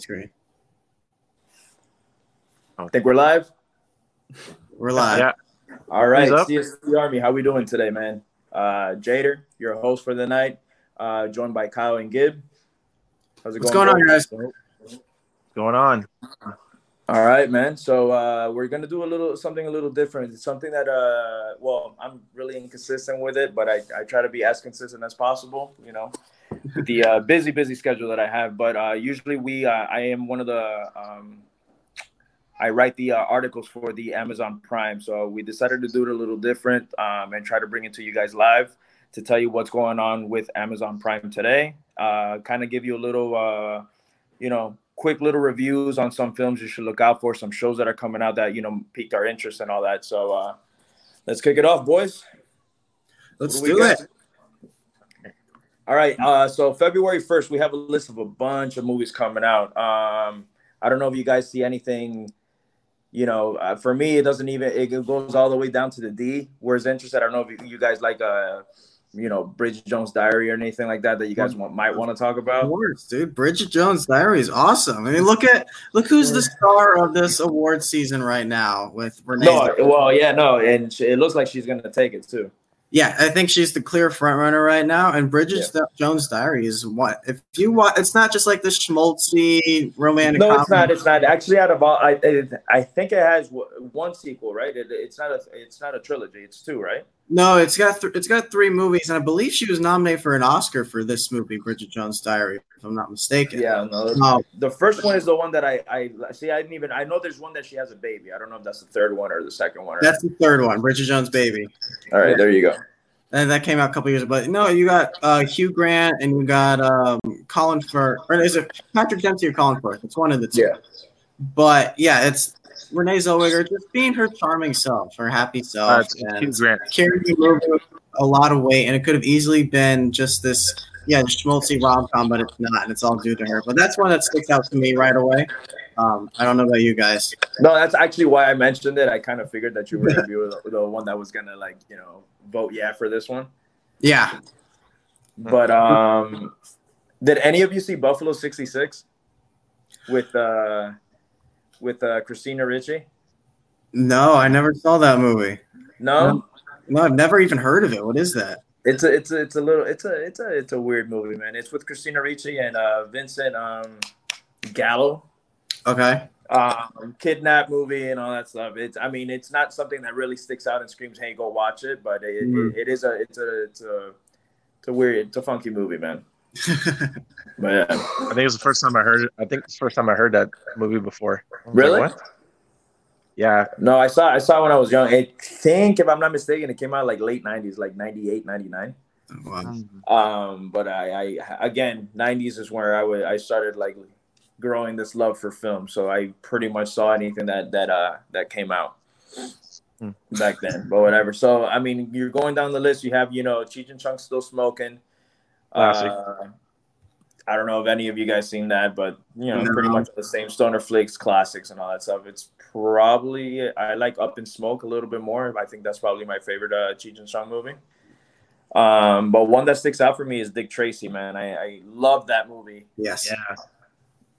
screen. I think we're live. We're live. Yeah. All right, Who's? CSC Army, how we doing today, man? Uh, Jader, your host for the night, uh, joined by Kyle and Gib. How's it What's going? going on, guys? What's going on? All right, man. So uh, we're gonna do a little something a little different. It's something that uh, well, I'm really inconsistent with it, but I, I try to be as consistent as possible. You know, with the uh, busy busy schedule that I have. But uh, usually we uh, I am one of the um, I write the uh, articles for the Amazon Prime. So we decided to do it a little different um, and try to bring it to you guys live to tell you what's going on with Amazon Prime today. Uh, kind of give you a little, uh, you know, quick little reviews on some films you should look out for, some shows that are coming out that you know piqued our interest and all that. So uh, let's kick it off, boys. Let's do do it. All right. Uh, so February first, we have a list of a bunch of movies coming out. Um, I don't know if you guys see anything. You know, uh, for me, it doesn't even it goes all the way down to the D. Whereas interested, I don't know if you, guys like uh, you know, Bridget Jones' Diary or anything like that that you guys want, might want to talk Of about. course, dude. Bridget Jones' Diary is awesome. I mean, look at look who's the star of this award season right now with Renee. No, well, yeah, no, and it looks like she's gonna take it too. Yeah, I think she's the clear front runner right now. And Bridget Jones' Diary is what if you want? It's not just like this schmaltzy romantic. No, it's not. It's not. Actually, out of all, I, I, I think it has one sequel, right? It, it's not a, it's not a trilogy. It's two, right? No, it's got th- it's got three movies, and I believe she was nominated for an Oscar for this movie, Bridget Jones' Diary, if I'm not mistaken. Yeah, no. Um, The first one is the one that I, I see. I didn't even. I know there's one that she has a baby. I don't know if that's the third one or the second one. Or, that's the third one, Bridget Jones' Baby. all right, there you go. And that came out a couple years ago. But no, you got uh, Hugh Grant and you got um, Colin Firth. Or is it Patrick Dempsey or Colin Firth? It's one of the two. Yeah. But yeah, it's Renee Zellweger just being her charming self, her happy Uh, self, it's and Hugh Grant. carrying the a lot of weight. And it could have easily been just this, yeah, schmaltzy rom com, but it's not. And it's all due to her. But that's one that sticks out to me right away. Um, I don't know about you guys. No, that's actually why I mentioned it. I kind of figured that you were gonna be the, the one that was gonna like you know vote yeah for this one. Yeah. But um, did any of you see Buffalo '66 with uh with uh Christina Ricci? No, I never saw that movie. No. No, I've never even heard of it. What is that? It's a it's a it's a little it's a it's a it's a weird movie, man. It's with Christina Ricci and uh Vincent um Gallo. Okay. Um kidnap movie and all that stuff. It's I mean it's not something that really sticks out and screams, hey, go watch it, but it, Mm. it, it is a it's a it's a it's a weird it's a funky movie, man. But yeah. I think it was the first time I heard it. I think it's the first time I heard that movie before. I was like, Really? Yeah. No, I saw I saw when I was young. I think if I'm not mistaken, it came out like late 90s, like 98, 99. Wow. Um, but I, I again, '90s is where I would I started like growing this love for film. So I pretty much saw anything that that uh that came out Hmm. back then. But whatever. So I mean, you're going down the list. You have you know Cheech and Chong still smoking. Classic. Uh, I don't know if any of you guys seen that, but you know, No. pretty much the same Stoner Flakes classics and all that stuff. It's probably I like Up in Smoke a little bit more. I think that's probably my favorite uh, Cheech and Chong movie. Um, but one that sticks out for me is Dick Tracy, man. I, I love that movie. Yes. Yeah.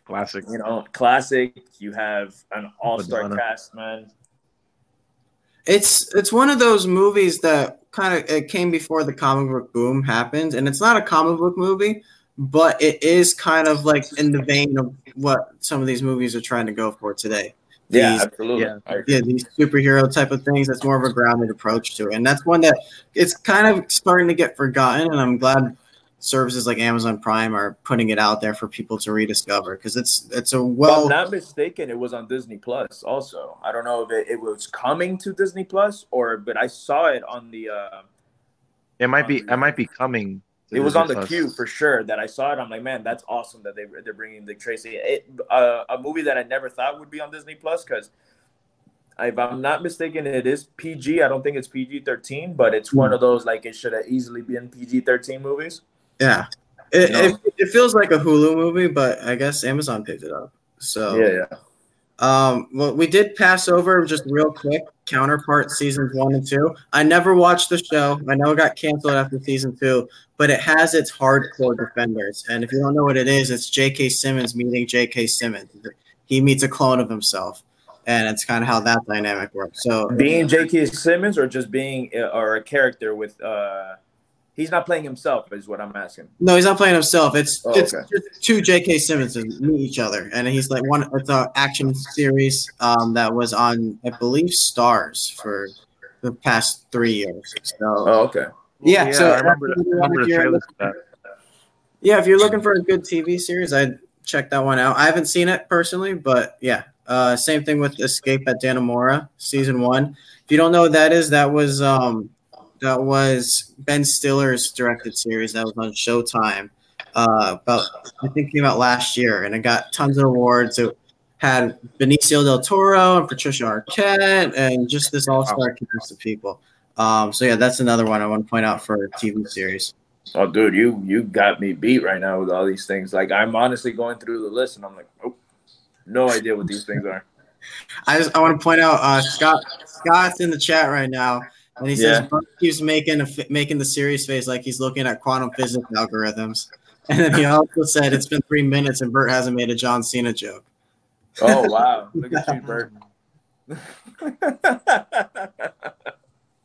Classic. You know, classic. You have an all-star Madonna. cast, man. It's it's one of those movies that kind of it came before the comic book boom happened, and it's not a comic book movie, but it is kind of like in the vein of what some of these movies are trying to go for today. Yeah, These- absolutely. yeah. Yeah, these superhero type of things. That's more of a grounded approach to it, and that's one that it's kind of starting to get forgotten. And I'm glad services like Amazon Prime are putting it out there for people to rediscover because it's it's a well. If well I'm not mistaken, it was on Disney Plus. Also, I don't know if it, it was coming to Disney Plus or, but I saw it on the. Uh, It might be. I might be coming. to it was Disney on the Plus. queue for sure that I saw it. I'm like, man, that's awesome that they they're bringing Dick Tracy. It, uh, a movie that I never thought would be on Disney Plus because. If I'm not mistaken, it is PG. I don't think it's PG 13, but it's one of those like it should have easily been PG 13 movies. Yeah. It, No. it, it feels like a Hulu movie, but I guess Amazon picked it up. So Yeah, yeah. Um, well, we did pass over just real quick counterpart seasons one and two. I never watched the show. I know it got canceled after season two, but it has its hardcore defenders. And if you don't know what it is, it's J.K. Simmons meeting J.K. Simmons. He meets a clone of himself, and it's kind of how that dynamic works. So being J.K. Simmons or just being uh, or a character with. uh He's not playing himself, is what I'm asking. No, he's not playing himself. It's Oh, it's okay. just two J.K. Simmons meet each other, and he's like one. It's an action series um, that was on, I believe, Starz for the past three years. So Oh, okay. yeah, yeah so I remember, that's I remember if the you're trailer for that. Yeah, if you're looking for a good TV series, I'd check that one out. I haven't seen it personally, but yeah. Uh, same thing with Escape at Dannemora, season one. If you don't know what that is, that was um, that was Ben Stiller's directed series that was on Showtime. Uh, about I think came out last year, and it got tons of awards. It had Benicio del Toro and Patricia Arquette, and just this all-star cast of people. Um, so yeah, that's another one I want to point out for a TV series. Oh, dude, you you got me beat right now with all these things. Like I'm honestly going through the list, and I'm like, oh, no idea what these things are. I just I want to point out uh, Scott Scott's in the chat right now, and he says Yeah. Keeps making a, making the serious face like he's looking at quantum physics algorithms. And then he also said it's been three minutes and Bert hasn't made a John Cena joke. Oh wow, look at you, Bert.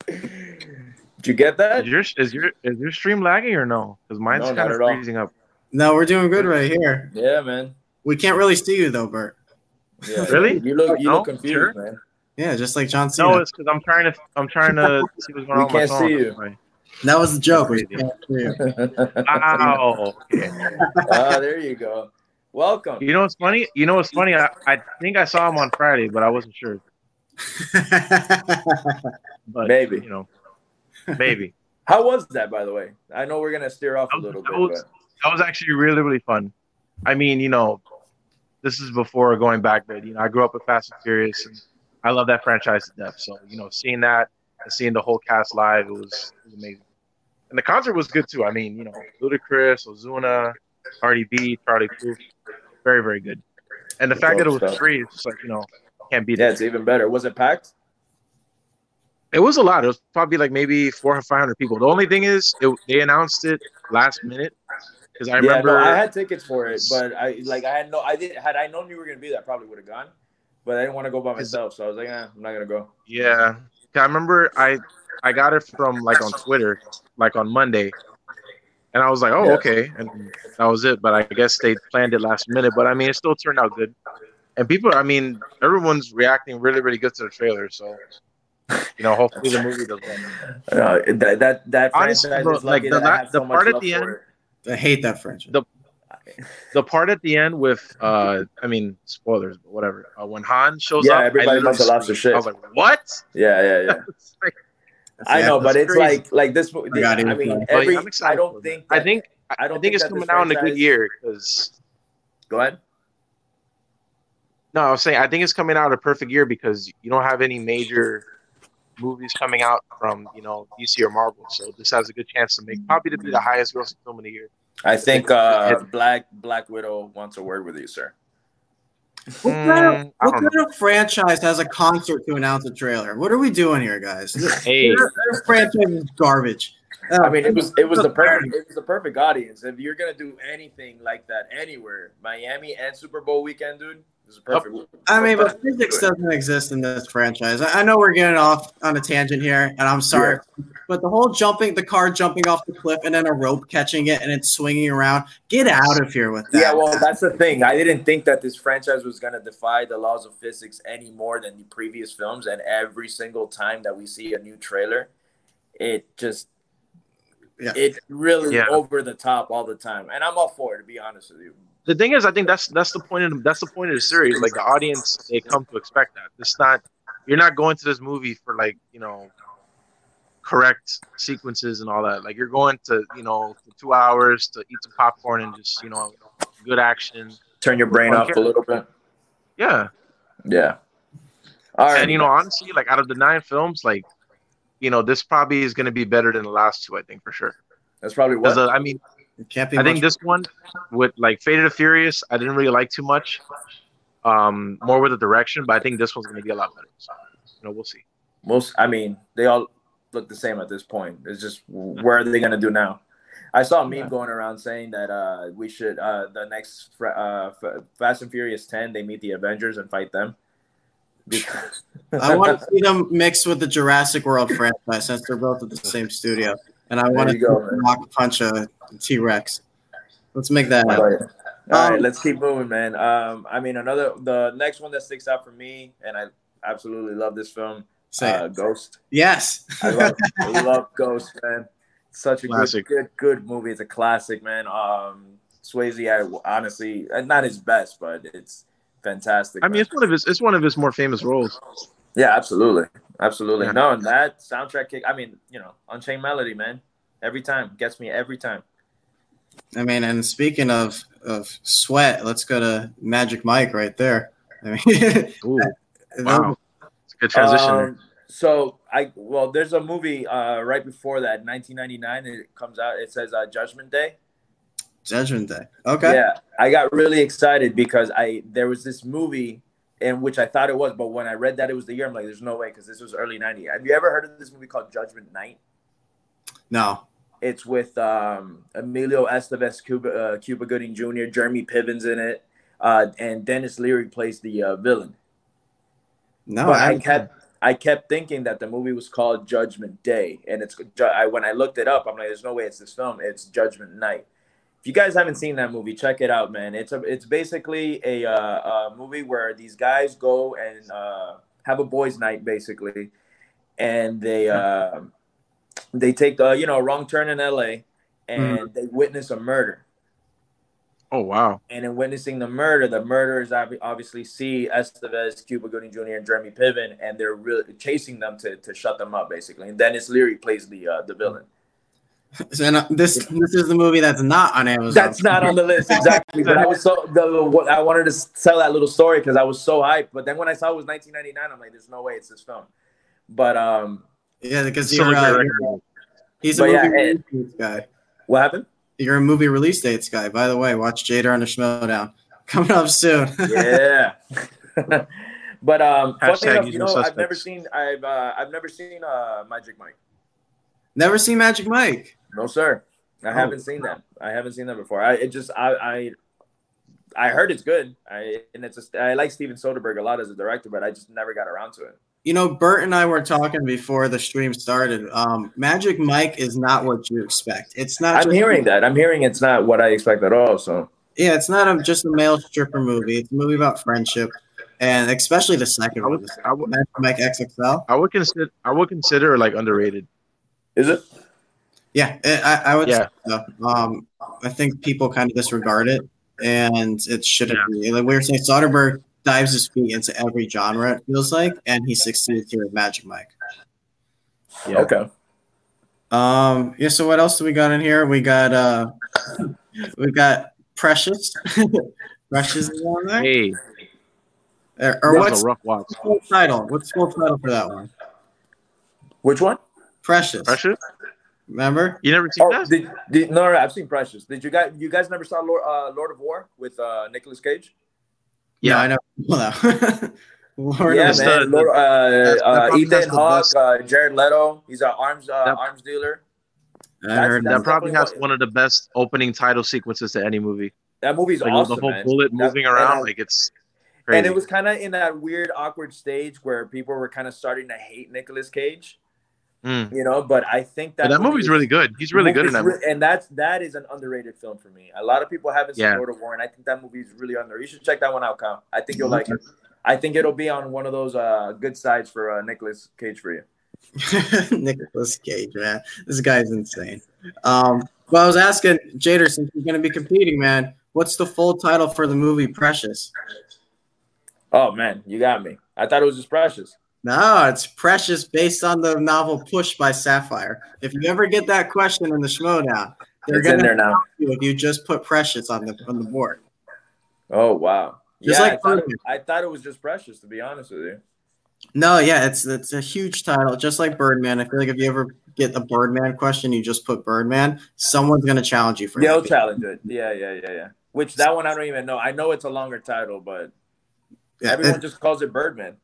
Did you get that? Is your is your is your stream lagging or no? Because mine's No, kind of at all. freezing up. No, we're doing good right here. Yeah, man. We can't really see you though, Bert. Yeah. Really? You look you No? look confused, Sure? man. Yeah, just like John Cena. No, it's because I'm trying to I'm trying to see what's going We on. with my can't phone. see you. Right. that was a joke. we can't see you. Ow. Okay. ah, there you go. Welcome. You know what's funny? You know what's funny? I, I think I saw him on Friday, but I wasn't sure. But Maybe. you know, maybe How was that, by the way? I know we're gonna steer off a little that bit, was- that was actually really really fun. I mean, you know, this is before going back, but you know, I grew up with Fast and Furious, and I love that franchise to death. So you know, seeing that and seeing the whole cast live, it was, it was amazing. And the concert was good too. I mean, you know, Ludacris, Ozuna, Cardi B, Charlie Puth, very very good. And the fact that it was Stuff. free, it's like you know, can't beat yeah, it. it's even better. Was it packed? It was a lot. It was probably like maybe four or five hundred people. The only thing is, it, they announced it last minute because I yeah, remember. no, I had tickets for it, but I like I had no. I did. Had I known you were gonna be there, I probably would have gone. But I didn't want to go by myself, so I was like, eh, I'm not gonna go. Yeah, I remember I I got it from like on Twitter, like on Monday, and I was like, oh Yeah. okay, and that was it. But I guess they planned it last minute. But I mean, it still turned out good, and people, I mean, everyone's reacting really really good to the trailer. So you know, hopefully the movie does well. Uh, that that that Honestly, franchise bro, is lucky like, the that I la- have the so much part at the end- it. I hate that franchise. The- The part at the end with, uh, I mean, spoilers, but whatever. Uh, when Han shows Yeah, up, I everybody must have lost their shit. I was like, what? Yeah, yeah, yeah. Like- I know, but that's it's crazy. like like this. mo- I got. I mean, every. I'm excited I don't for it. think. I think I I don't think it's coming out in a good year because Go ahead. no, I was saying I think it's coming out a perfect year because you don't have any major movies coming out from you know DC or Marvel, so this has a good chance to make probably to be the highest grossing film of the year. I think uh, Black Black Widow wants a word with you, sir. What kind, Mm, of, what kind of franchise has a concert to announce a trailer? What are we doing here, guys? This Hey, this franchise is garbage. Uh, I mean, it was it was the perfect it was the perfect audience. If you're gonna do anything like that anywhere, Miami and Super Bowl weekend, dude, this is perfect. I mean, but physics doesn't exist in this franchise. I, I know we're getting off on a tangent here, and I'm sorry, but the whole jumping, the car jumping off the cliff, and then a rope catching it, and it's swinging around. Get out of here with that. Yeah, well, that's the thing. I didn't think that this franchise was gonna defy the laws of physics any more than the previous films. And every single time that we see a new trailer, it just Yeah. it really Yeah. over the top all the time. And I'm all for it, to be honest with you. The thing is, I think that's that's the point of that's the point of the series. Like the audience, they come to expect that. It's not you're not going to this movie for like you know correct sequences and all that. Like you're going to you know for two hours to eat some popcorn and just you know good action. Turn your brain off a little bit. Yeah, Yeah. All right. and you know honestly, like out of the nine films, like you know this probably is going to be better than the last two. I think for sure. that's probably what. uh, I mean, It can't be. I think this one with like Faded and Furious, I didn't really like too much. Um, more with the direction, but I think this one's going to be a lot better. So, you know, we'll see. most. I mean, they all look the same at this point. It's just where are they gonna do now? I saw a meme going around saying that uh, we should uh, the next uh, Fast and Furious Ten they meet the Avengers and fight them. Because I want to see them mixed with the Jurassic World franchise since they're both at the same studio, and I want to go, rock punch a T Rex. Let's make that happen. All um, right, let's keep moving, man. Um, I mean, another the next one that sticks out for me, and I absolutely love this film. Uh, Ghost. Yes, I love, I love Ghost, man. Such a good, good, good movie. It's a classic, man. Um, Swayze, I honestly, uh, not his best, but it's fantastic. I mean, it's one of his, it's one of his more famous roles. Yeah, absolutely, absolutely. Yeah. No, and that soundtrack kick. I mean, you know, Unchained Melody, man. Every time gets me every time. I mean, and speaking of of sweat, let's go to Magic Mike right there. I mean, Ooh, wow, it's a good transition. Um, so I well, there's a movie uh, right before that, 1999. It comes out. It says uh, Judgment Day. Judgment Day. Okay. Yeah, I got really excited because I there was this movie in which I thought it was, but when I read that it was the year, I'm like, there's no way because this was early 90. Have you ever heard of this movie called Judgment Night? No. It's with um, Emilio Estevez, Cuba, uh, Cuba Gooding Jr., Jeremy Piven's in it, uh, and Denis Leary plays the uh, villain. No, but I, I kept I kept thinking that the movie was called Judgment Day, and it's I, when I looked it up, I'm like, there's no way it's this film. It's Judgment Night. If you guys haven't seen that movie, check it out, man. It's a it's basically a, uh, a movie where these guys go and uh, have a boys' night, basically, and they. Uh, they take the you know wrong turn in LA and mm. they witness a murder. Oh wow! And in witnessing the murder, the murderers obviously see Estevez, Cuba Gooding Jr., and Jeremy Piven, and they're really chasing them to, to shut them up, basically. And Denis Leary plays the uh, the villain. So uh, this this is the movie that's not on Amazon. That's not on the list exactly. but I was so the I wanted to tell that little story because I was so hyped. But then when I saw it was 1999, I'm like, there's no way it's this film. But um, yeah, because you're, uh, you're he's a movie yeah, release guy. What happened? You're a movie release dates guy. By the way, watch Jader on the Schmoedown. Coming up soon. yeah. but um, funny enough, you know, suspects. I've never seen I've uh, I've never seen uh, Magic Mike. Never seen Magic Mike. No, sir. I oh. haven't seen that. I haven't seen that before. I it just I I I heard it's good. I and it's just I like Steven Soderbergh a lot as a director, but I just never got around to it. You know, Bert and I were talking before the stream started. Um, Magic Mike is not what you expect. It's not. I'm hearing that. I'm hearing it's not what I expect at all. So yeah, it's not a, just a male stripper movie. It's a movie about friendship, and especially the second I would, one, I would, Magic Mike XXL. I would consider. I would consider like underrated. Is it? Yeah, I, I would. Yeah. So. Um, I think people kind of disregard it, and it shouldn't yeah. be. Like we were saying, Soderbergh dives his feet into every genre. It feels like, and he succeeds here with Magic Mike. Yeah. Okay. Um. Yeah. So what else do we got in here? We got uh, we got Precious. Precious is on there. Hey. Or, or what's, what's the full title? What's the full title for that one? Which one? Precious. Precious. Remember? You never seen oh, that? Did, did, no, no, I've seen Precious. Did you guys? You guys never saw Lord, uh, Lord of War with uh, Nicolas Cage? Yeah, I know. Lord yeah, man. Lord, uh, uh, Ethan Hawke, uh, Jared Leto. He's an arms uh, that, arms dealer. I heard that probably has one of the best opening title sequences to any movie. That movie's like, awesome. The whole man. bullet moving that, around, like it's. Crazy. And it was kind of in that weird, awkward stage where people were kind of starting to hate Nicolas Cage. Mm. You know, but I think that that movie movie's really good. He's really good in that. Re- and that's that is an underrated film for me. A lot of people haven't seen yeah. Lord of War, and I think that movie is really underrated. You should check that one out, Kyle. I think you'll like it. I think it'll be on one of those uh, good sides for uh, Nicolas Cage for you. Nicholas Cage, man, this guy's insane. Um, well, I was asking Jader, since you're going to be competing, man, what's the full title for the movie Precious? Oh man, you got me. I thought it was just Precious. No, it's Precious based on the novel Push by Sapphire. If you ever get that question in the Schmoedown, they're it's gonna there now. You if you just put Precious on the on the board. Oh wow. Just yeah, like I thought, it, I thought, it, was just Precious, to be honest with you. No, yeah, it's it's a huge title, just like Birdman. I feel like if you ever get a Birdman question, you just put Birdman. Someone's gonna challenge you for. They'll challenge it. Yeah, yeah, yeah, yeah. Which that one I don't even know. I know it's a longer title, but yeah, everyone it, just calls it Birdman.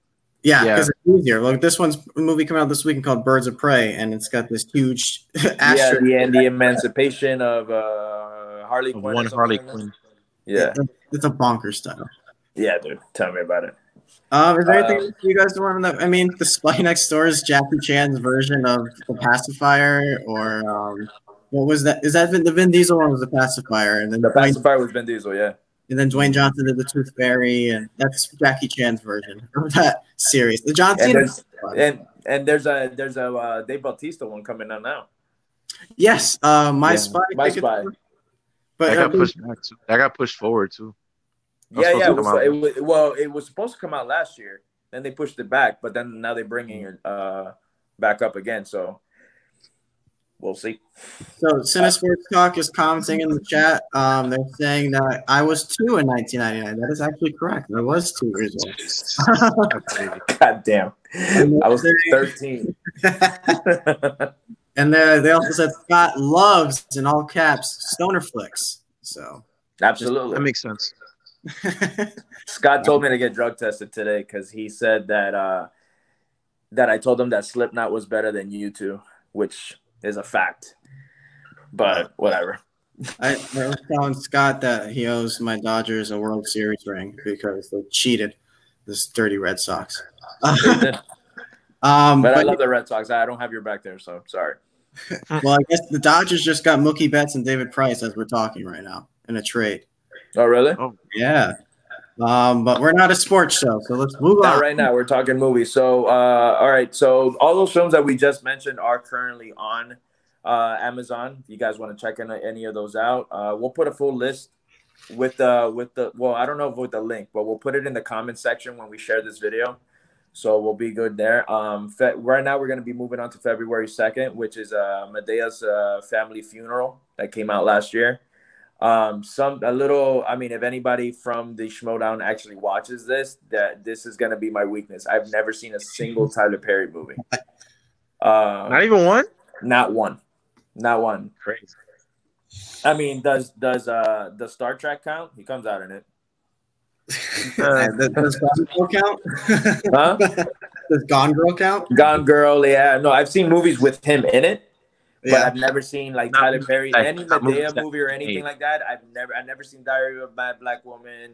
Yeah, Yeah. because it's easier. Like this one's a movie coming out this weekend called Birds of Prey, and it's got this huge Yeah, the, and the emancipation of uh, Harley Quinn. one Harley like. Quinn. Yeah, It's a bonkers title. yeah, dude. Tell me about it. Um, is there anything you guys want to? Know? I mean, the Spy Next Door is Jackie Chan's version of the pacifier, or um, what was that? Is that Vin, the Vin Diesel one was the pacifier, and then The Dwayne, pacifier was Vin Diesel. Yeah. And then Dwayne Johnson did the Tooth Fairy, and that's Jackie Chan's version of that series. The John And Cena. there's and and there's a there's a uh, Dave Bautista one coming out now. yes, uh, my Yeah, spy. My I Spy. But That got uh, pushed back. Too. That got pushed forward too. Yeah, yeah. to It was, it was, well, it was supposed to come out last year. Then they pushed it back, but then now they're bringing it uh, back up again. So we'll see. So Cinesports Talk is commenting in the chat. Um, they're saying that I was two in 1999. That is actually correct. I was two years old. God damn, I was thirteen. and they they also said Scott loves in all caps stoner flicks. So Absolutely. that makes sense. Scott told me to get drug tested today because he said that uh, that I told him that Slipknot was better than U2, which is a fact. But whatever. I, I was telling Scott that he owes my Dodgers a World Series ring because they cheated this dirty Red Sox. but um, I love the Red Sox. I don't have your back there, so sorry. well, I guess the Dodgers just got Mookie Betts and David Price as we're talking right now in a trade. Oh, really? Yeah. Um, but we're not a sports show, so let's move Not on. right now. We're talking movies. So, uh, all right. So, all those films that we just mentioned are currently on uh, Amazon. If you guys want to check in any of those out, uh, we'll put a full list with the with the. Well, I don't know with the link, but we'll put it in the comment section when we share this video. So we'll be good there. Um, fe- right now we're going to be moving on to February second, which is uh, Madea's uh, family funeral that came out last year. Um, some a little. I mean, if anybody from the Schmoedown actually watches this, that this is gonna be my weakness. I've never seen a single Tyler Perry movie. Uh, Not even one. not one, not one. Crazy. I mean, does does uh the Star Trek count? He comes out in it, Uh, Does does Gone Girl count? huh? does Gone Girl count? Gone Girl, yeah. No, I've seen movies with him in it, but Yeah. I've never seen like Not Tyler Perry, that- any not movies Madea movie or anything like that. I've never, I've never seen Diary of a Mad Black Woman,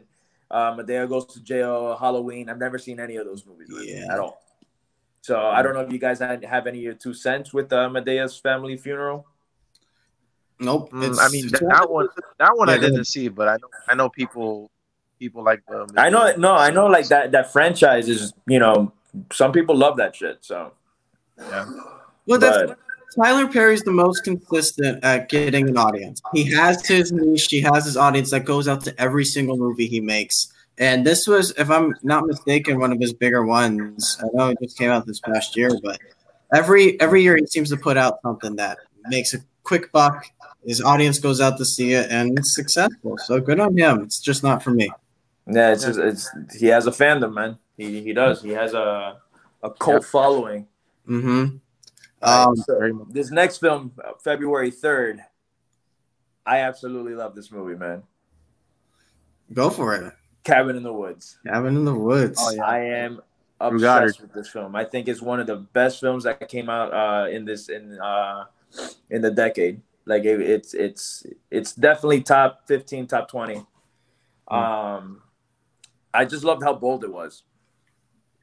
uh, Madea Goes to Jail, Halloween. I've never seen any of those movies Yeah. at all. So I don't know if you guys have any of your two cents with uh, Madea's family funeral. Nope. Mm, I mean that, that one. That one Yeah, I didn't see, but I know I know people people like the. I know, no, I know, like that that franchise is, you know, some people love that shit. So Yeah. Well, that's But- Tyler Perry's the most consistent at getting an audience. He has his niche. He has his audience that goes out to every single movie he makes. And this was, if I'm not mistaken, one of his bigger ones. I know it just came out this past year, but every every year he seems to put out something that makes a quick buck. His audience goes out to see it, and it's successful. So good on him. It's just not for me. yeah, it's just, it's he has a fandom, man. He he does. He has a a cult following. Mm-hmm. Right, Um, so this next film, uh, February third, I absolutely love this movie, man. go for it. Cabin in the Woods. Cabin in the Woods. Oh, yeah. I am Drew Goddard. obsessed with this film. I think it's one of the best films that came out uh, in this in uh, in the decade. Like it, it's it's it's definitely top fifteen, top twenty. Hmm. Um, I just loved how bold it was.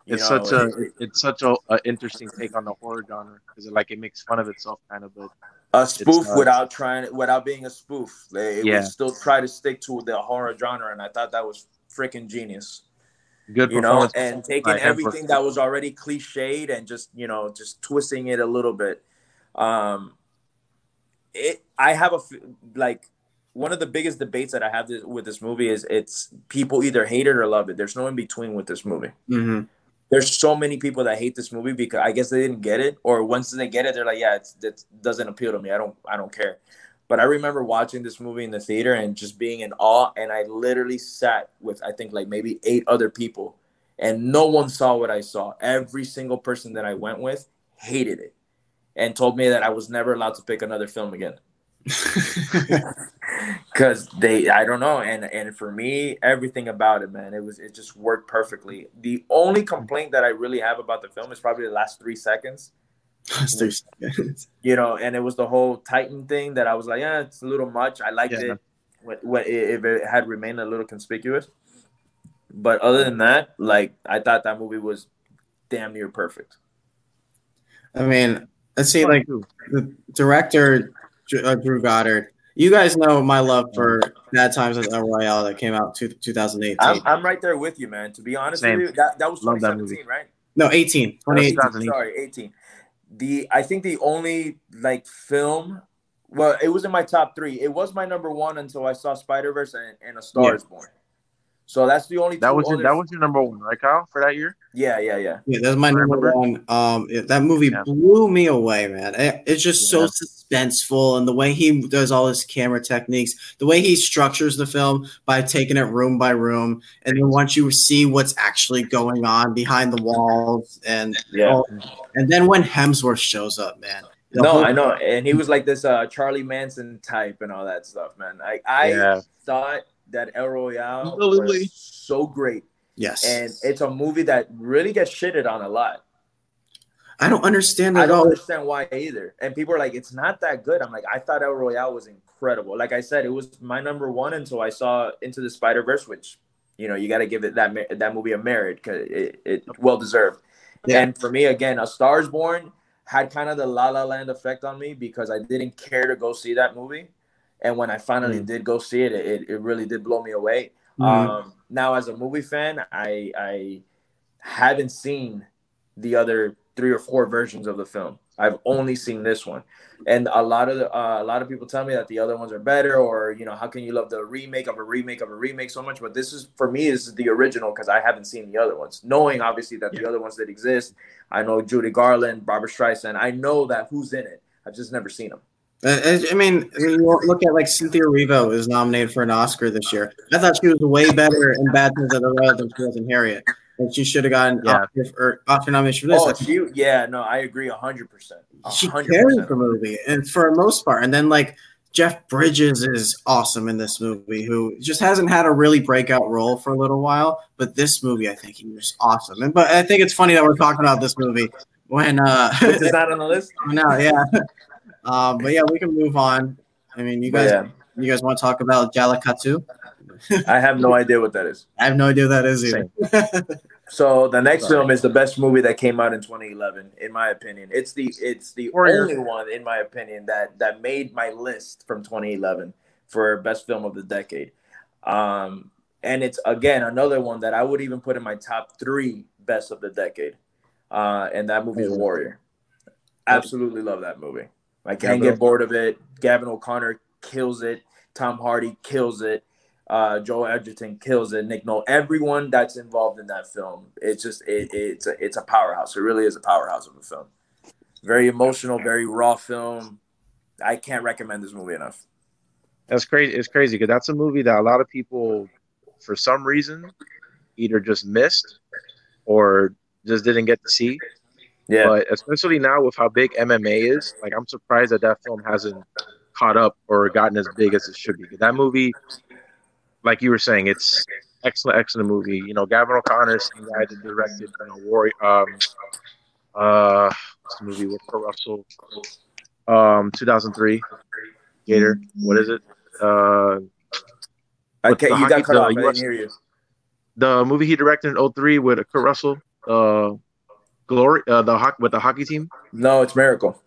You It's know, such a it- it's such a, a interesting take on the horror genre because like it makes fun of itself kind of, but a spoof uh, without trying without being a spoof. They it Yeah. still try to stick to the horror genre, and I thought that was freaking genius. good You know, performance. and taking everything that was already cliched and just you know just twisting it a little bit. Um, it I have a like one of the biggest debates that I have this, with this movie is it's people either hate it or love it. There's no in between with this movie. Mm-hmm. There's so many people that hate this movie because I guess they didn't get it, or once they get it, they're like, yeah, it's, it doesn't appeal to me. I don't, I don't care. But I remember watching this movie in the theater and just being in awe. And I literally sat with, I think, like maybe eight other people, and no one saw what I saw. Every single person that I went with hated it and told me that I was never allowed to pick another film again. because they I don't know and and for me everything about it man it was it just worked perfectly the only complaint that I really have about the film is probably the last three seconds Three seconds. you know and it was the whole Titan thing that I was like yeah it's a little much I liked Yeah. it when, when, if it had remained a little conspicuous but other than that like I thought that movie was damn near perfect I mean, let's see, like the director uh, Drew Goddard. You guys know my love for Bad Times at El Royale that came out two, 2018. I'm, I'm right there with you man to be honest Same. with you that, that was Love that 2017 right no, 18. 2018. 2018. sorry 18 the i think the only like film well it was in my top three it was my number one until i saw spider-verse and, and a star Yeah. is born so that's the only That was your, that was your number one, right, Kyle, for that year? yeah yeah yeah Yeah, that's my number one. Um, it- that movie Yeah. blew me away, man. It- it's just so Yeah. Suspenseful, and the way he does all his camera techniques, the way he structures the film by taking it room by room, and then once you see what's actually going on behind the walls, and yeah oh, and then when Hemsworth shows up, man. no whole- i know and he was like this uh charlie manson type and all that stuff man i i Yeah. thought that el royale Absolutely. was so great Yes, and it's a movie that really gets shitted on a lot I don't understand I don't all. understand why either. And people are like, it's not that good. I'm like, I thought El Royale was incredible. Like I said, it was my number one until I saw Into the Spider Verse, which you know you got to give it that that movie a merit because it, it well deserved. Yeah. And for me, again, A Stars Born had kind of the La La Land effect on me because I didn't care to go see that movie, and when I finally Mm. did go see it, it, it really did blow me away. Mhm. Um, now, as a movie fan, I I haven't seen the other three or four versions of the film. I've only seen this one, and a lot of the, uh, a lot of people tell me that the other ones are better, or you know, how can you love the remake of a remake of a remake so much? But this is for me, is the original because I haven't seen the other ones. Knowing obviously that the other ones that exist, I know Judy Garland, Barbra Streisand. I know that who's in it. I've just never seen them. Uh, I I mean, look at like Cynthia Erivo is nominated for an Oscar this year. I thought she was way better in Bad Things at the Royale than she was in Harriet. And she should have gotten Yeah. Oscar, or Oscar nomination for this. Oh, she, yeah, no, I agree hundred percent. she carried the movie, and for the most part. And then like Jeff Bridges is awesome in this movie, who just hasn't had a really breakout role for a little while. But this movie, I think he was awesome. And but I think it's funny that we're talking about this movie when uh is not on the list. no, yeah. Um, but yeah, we can move on. I mean, you guys, yeah, you guys want to talk about Jallikattu? I have no idea what that is. I have no idea who that is either. So the next Sorry. film is the best movie that came out in 2011, in my opinion. It's the it's the Warrior. only one, in my opinion, that that made my list from 2011 for best film of the decade. Um, and it's again another one that I would even put in my top three best of the decade. Uh, and that movie is. Warrior. Absolutely love that movie. I can't get bored of it. Gavin O'Connor kills it. Tom Hardy kills it. Uh, Joel Edgerton kills it. Nick Nolte, everyone that's involved in that film, it's just it, it's a it's a powerhouse. It really is a powerhouse of a film. Very emotional, very raw film. I can't recommend this movie enough. That's crazy. It's crazy because that's a movie that a lot of people, for some reason, either just missed or just didn't get to see. Yeah, But especially now with how big MMA is, like I'm surprised that that film hasn't caught up or gotten as big as it should be. That movie, like you were saying, it's excellent, excellent movie. You know, Gavin O'Connor, is the guy that directed, you know, Warrior. Um, uh, what's the movie with Kurt Russell? Um, 2003, Gator. What is it? Uh, I can't, the you got cut the off. I didn't US hear you. the movie he directed in 03 with Kurt Russell. Uh, Glory. Uh, the hockey with the hockey team. No, it's Miracle.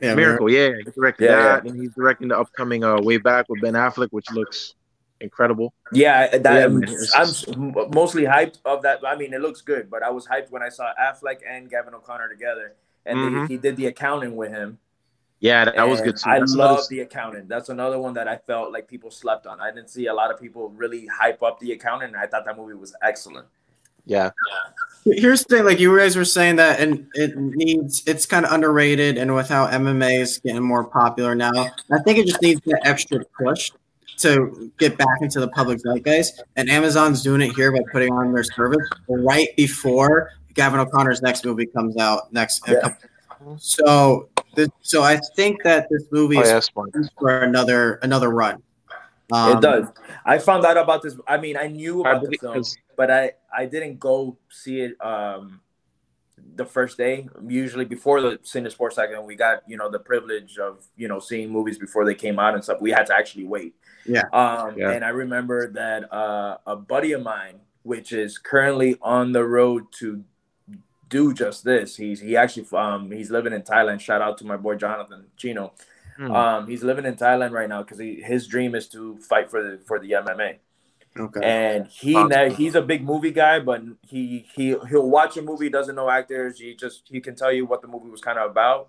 Yeah, Miracle, yeah, he directed Yeah, that, and he's directing the upcoming uh, Way Back with Ben Affleck, which looks incredible. Yeah, that, Yeah, man, it's I'm mostly hyped of that. I mean, it looks good, but I was hyped when I saw Affleck and Gavin O'Connor together, and they- Mhm. he did the accounting with him. Yeah, that, that was good too. I That's love another- the accountant. That's another one that I felt like people slept on. I didn't see a lot of people really hype up the accountant, and I thought that movie was excellent. yeah, Here's the thing, like you guys were saying that, and it needs it's kind of underrated, and with how MMA is getting more popular now, I think it just needs that extra push to get back into the public zeitgeist. And Amazon's doing it here by putting on their service right before Gavin O'Connor's next movie comes out next. Yeah. So, this, so I think that this movie Oh is yeah, for another another run. Um, it does. I found out about this. I mean, I knew I about the believe- film, 'cause- but I I didn't go see it um the first day. Usually before the Cine Sports Second, we got you know the privilege of you know seeing movies before they came out and stuff. We had to actually wait. Yeah. Um, Yeah. and I remember that uh, a buddy of mine, which is currently on the road to do just this. He's he actually um he's living in Thailand. Shout out to my boy Jonathan Chino. Hmm. Um, he's living in Thailand right now because he his dream is to fight for the for the MMA Okay. and he ne- he's a big movie guy, but he he he'll watch a movie, doesn't know actors. He just he can tell you what the movie was kind of about.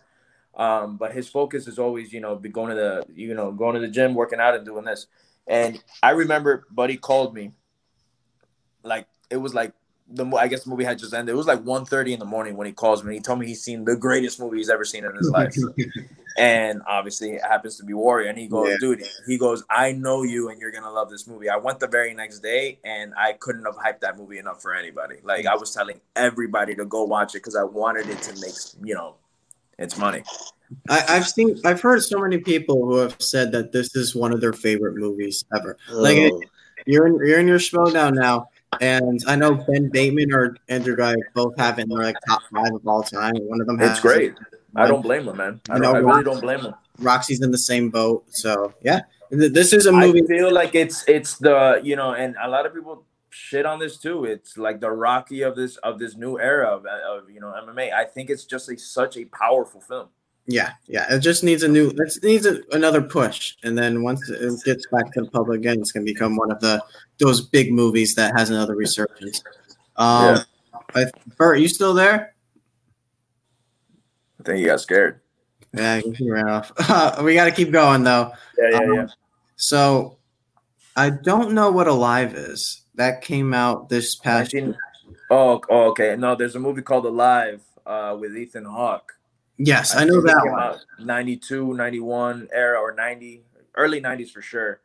Um, but his focus is always you know be going to the you know going to the gym, working out, and doing this. And I remember, Buddy called me, like it was like the I guess the movie had just ended. It was like 1.30 in the morning when he calls me. He told me he's seen the greatest movie he's ever seen in his life and obviously it happens to be Warrior. And he goes, Yeah. dude, he goes, I know you, and you're gonna love this movie. I went the very next day, and I couldn't have hyped that movie enough for anybody. Like I was telling everybody to go watch it because I wanted it to make you know, it's money. I, I've seen, I've heard so many people who have said that this is one of their favorite movies ever. Like it- you're in, you're in your Schmoedown now, and I know Ben Bateman or Andrew Guy both have in their like top five of all time. One of them has it's great. I don't blame them, man. I, don't, I really don't blame them. Roxy's in the same boat, so yeah. This is a movie. I feel like it's it's the you know, and a lot of people shit on this too. It's like the Rocky of this of this new era of, of you know MMA. I think it's just a such a powerful film. Yeah, yeah. It just needs a new. It needs a, another push, and then once it gets back to the public again, it's gonna become one of the those big movies that has another resurgence. Um, I, Bert, you still there? I think he got scared. Yeah, he ran off. we got to keep going though. Yeah, yeah, Um, yeah. So, I don't know what Alive is. That came out this past. 19 Oh, oh, okay. No, there's a movie called Alive uh, with Ethan Hawke. Yes, I know that one. out 92, 91 era or 90, early 90s for sure.